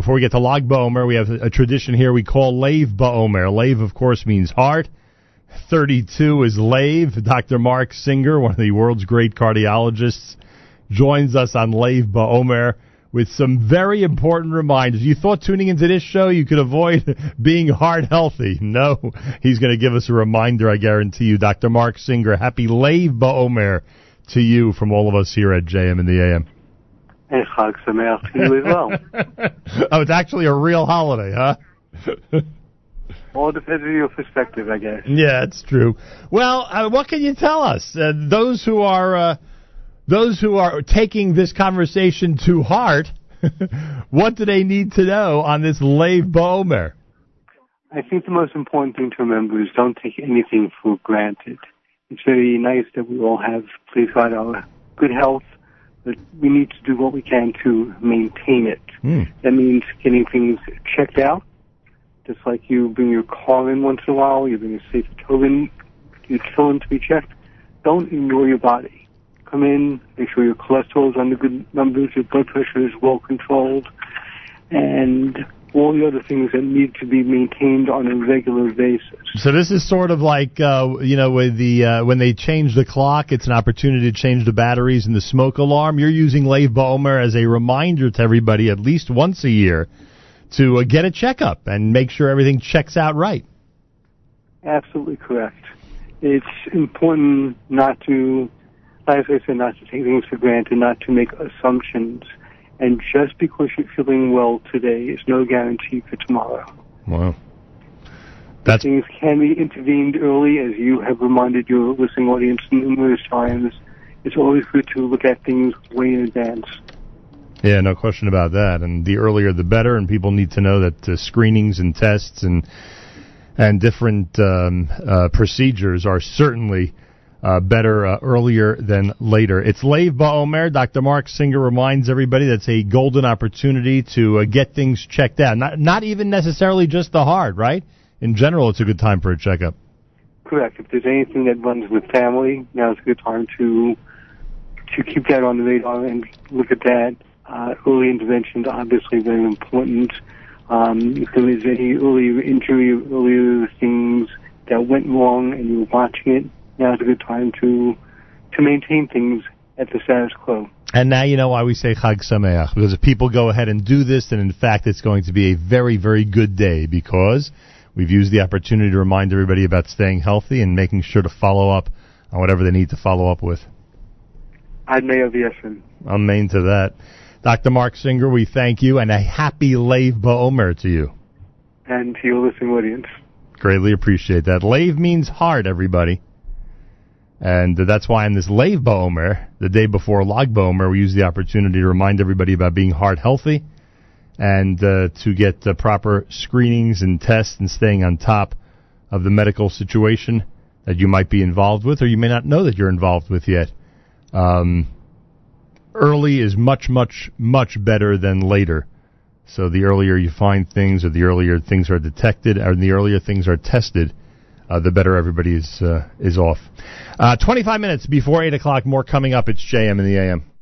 Before we get to Lag Ba'omer, we have a tradition here we call Lave Ba'omer. Lave, of course, means heart. 32 is Lave. Dr. Mark Singer, one of the world's great cardiologists, joins us on Lave Ba'omer with some very important reminders. You thought tuning into this show you could avoid being heart healthy. No, he's going to give us a reminder, I guarantee you. Dr. Mark Singer, happy Lave Ba'omer to you from all of us here at JM in the AM. And Chag Sameach to you as well. oh, it's actually a real holiday, huh? All depends on your perspective, I guess. Yeah, it's true. Well, uh, what can you tell us? Uh, those who are uh, those who are taking this conversation to heart, what do they need to know on this Lave Ba'omer? I think the most important thing to remember is don't take anything for granted. It's very nice that we all have, please God, our good health, but we need to do what we can to maintain it. Mm. That means getting things checked out, just like you bring your car in once in a while, you bring a safe in, your children to be checked. Don't ignore your body. Come in, make sure your cholesterol is under good numbers, your blood pressure is well controlled, and all the other things that need to be maintained on a regular basis. So this is sort of like uh, you know with the uh, when they change the clock, it's an opportunity to change the batteries in the smoke alarm. You're using Lave Ba'omer as a reminder to everybody at least once a year to uh, get a checkup and make sure everything checks out right. Absolutely correct. It's important not to, like I said, not to take things for granted, not to make assumptions. And just because you're feeling well today is no guarantee for tomorrow. Wow. That's Things can be intervened early, as you have reminded your listening audience numerous times. It's always good to look at things way in advance. Yeah, no question about that. And the earlier the better. And people need to know that uh, screenings and tests and and different um, uh, procedures are certainly uh, better uh, earlier than later. It's Lave Ba'omer. Dr. Mark Singer reminds everybody that's a golden opportunity to uh, get things checked out. Not not even necessarily just the heart, right? In general, it's a good time for a checkup. Correct. If there's anything that runs with family, now's a good time to to keep that on the radar and look at that. Uh, early intervention is obviously very important. Um, if there is any earlier injury, earlier things that went wrong, and you're watching it, now's a good time to to maintain things at the status quo. And now you know why we say Chag Sameach, because if people go ahead and do this, then in fact it's going to be a very, very good day because we've used the opportunity to remind everybody about staying healthy and making sure to follow up on whatever they need to follow up with. I'd may have yes, and I'm main to that. Dr. Mark Singer, we thank you and a happy Lave Ba'omer to you. and to your listening audience. Greatly appreciate that. Lave means heart, everybody. And that's why on this Lave Ba'omer, the day before Lag Ba'omer, we use the opportunity to remind everybody about being heart healthy and uh, to get uh, proper screenings and tests and staying on top of the medical situation that you might be involved with or you may not know that you're involved with yet. Um, early is much, much, much better than later. So the earlier you find things, or the earlier things are detected, or the earlier things are tested, uh, the better everybody is uh, is off. Uh, Twenty five minutes before eight o'clock. More coming up. It's JM in the AM.